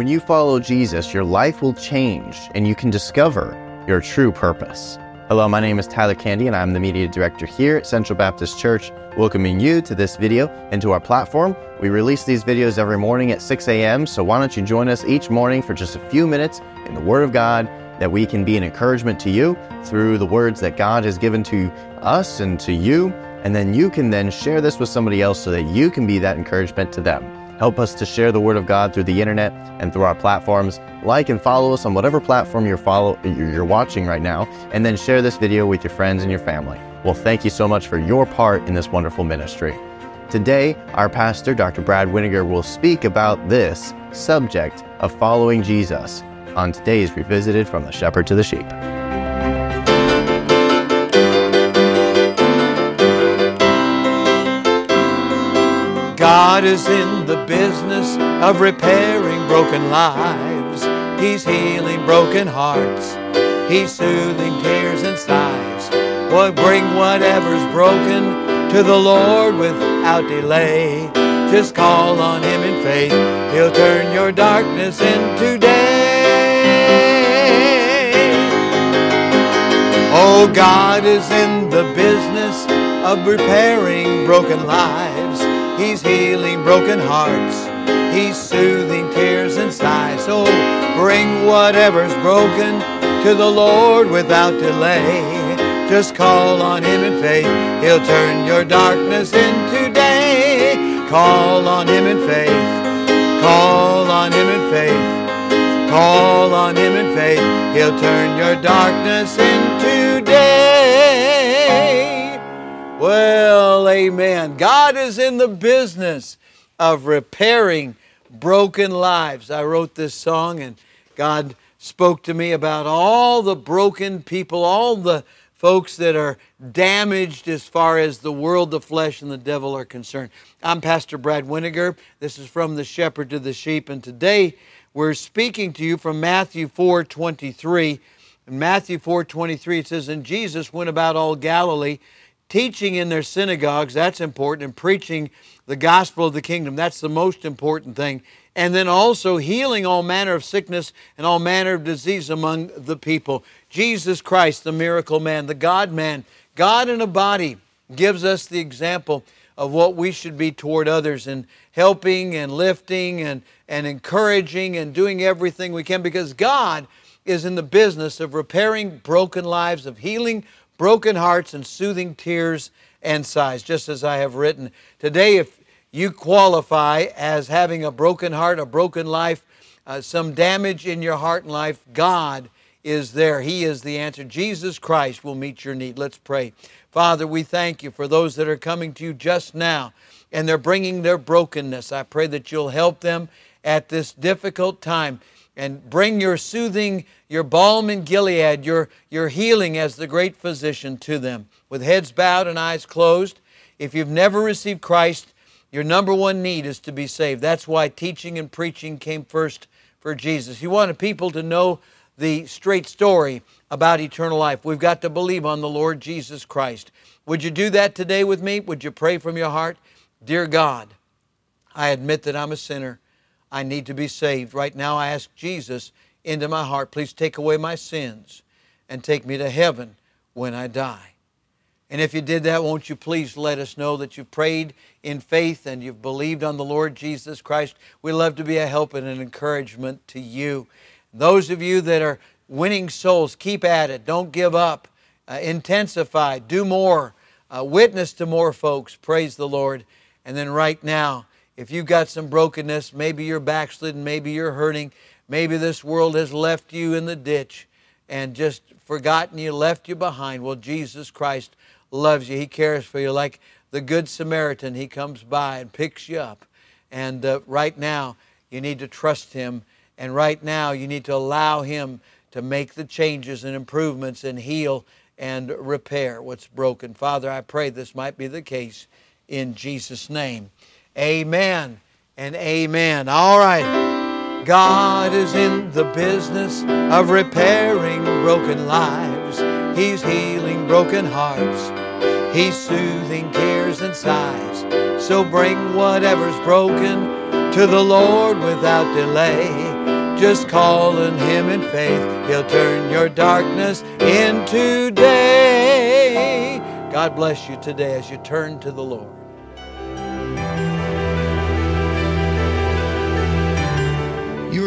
When you follow Jesus, your life will change and you can discover your true purpose. Hello, my name is Tyler Candy and I'm the media director here at Central Baptist Church, welcoming you to this video and to our platform. We release these videos every morning at 6 a.m., so why don't you join us each morning for just a few minutes in the Word of God that we can be an encouragement to you through the words that God has given to us and to you, and then you can then share this with somebody else so that you can be that encouragement to them. Help us to share the Word of God through the internet and through our platforms. Like and follow us on whatever platform you're follow you're watching right now, and then share this video with your friends and your family. Well, thank you so much for your part in this wonderful ministry. Today, our pastor, Dr. Brad Weniger, will speak about this subject of following Jesus on today's Revisited from the Shepherd to the Sheep. God is in the business of repairing broken lives. He's healing broken hearts. He's soothing tears and sighs. Well, bring whatever's broken to the Lord without delay. Just call on Him in faith. He'll turn your darkness into day. Oh, God is in the business of repairing broken lives. He's healing broken hearts. He's soothing tears and sighs. So bring whatever's broken to the Lord without delay. Just call on Him in faith. He'll turn your darkness into day. Call on Him in faith. Call on Him in faith. Call on Him in faith. He'll turn your darkness into day. Well, amen. God is in the business of repairing broken lives. I wrote this song and God spoke to me about all the broken people, all the folks that are damaged as far as the world, the flesh, and the devil are concerned. I'm Pastor Brad Weniger. This is from the shepherd to the sheep, and today we're speaking to you from Matthew 4 23. In Matthew 4 23, it says, And Jesus went about all Galilee teaching in their synagogues, that's important, and preaching the gospel of the kingdom, that's the most important thing. And then also healing all manner of sickness and all manner of disease among the people. Jesus Christ, the miracle man, the God man, God in a body, gives us the example of what we should be toward others and helping and lifting and, and encouraging and doing everything we can because God is in the business of repairing broken lives, of healing broken hearts and soothing tears and sighs, just as I have written. Today, if you qualify as having a broken heart, a broken life, uh, some damage in your heart and life, God is there. He is the answer. Jesus Christ will meet your need. Let's pray. Father, we thank you for those that are coming to you just now and they're bringing their brokenness. I pray that you'll help them at this difficult time and bring your soothing, your balm in Gilead, your, your healing as the great physician to them. With heads bowed and eyes closed, if you've never received Christ, your number one need is to be saved. That's why teaching and preaching came first for Jesus. He wanted people to know the straight story about eternal life. We've got to believe on the Lord Jesus Christ. Would you do that today with me? Would you pray from your heart? Dear God, I admit that I'm a sinner. I need to be saved. Right now, I ask Jesus into my heart, please take away my sins and take me to heaven when I die. And if you did that, won't you please let us know that you've prayed in faith and you've believed on the Lord Jesus Christ? We love to be a help and an encouragement to you. Those of you that are winning souls, keep at it. Don't give up. Uh, intensify. Do more. Uh, witness to more folks. Praise the Lord. And then right now, if you've got some brokenness, maybe you're backslidden, maybe you're hurting, maybe this world has left you in the ditch and just forgotten you, left you behind. Well, Jesus Christ loves you. He cares for you like the Good Samaritan. He comes by and picks you up. And uh, right now, you need to trust Him. And right now, you need to allow Him to make the changes and improvements and heal and repair what's broken. Father, I pray this might be the case in Jesus' name. Amen and amen. All right. God is in the business of repairing broken lives. He's healing broken hearts. He's soothing tears and sighs. So bring whatever's broken to the Lord without delay. Just call on Him in faith. He'll turn your darkness into day. God bless you today as you turn to the Lord.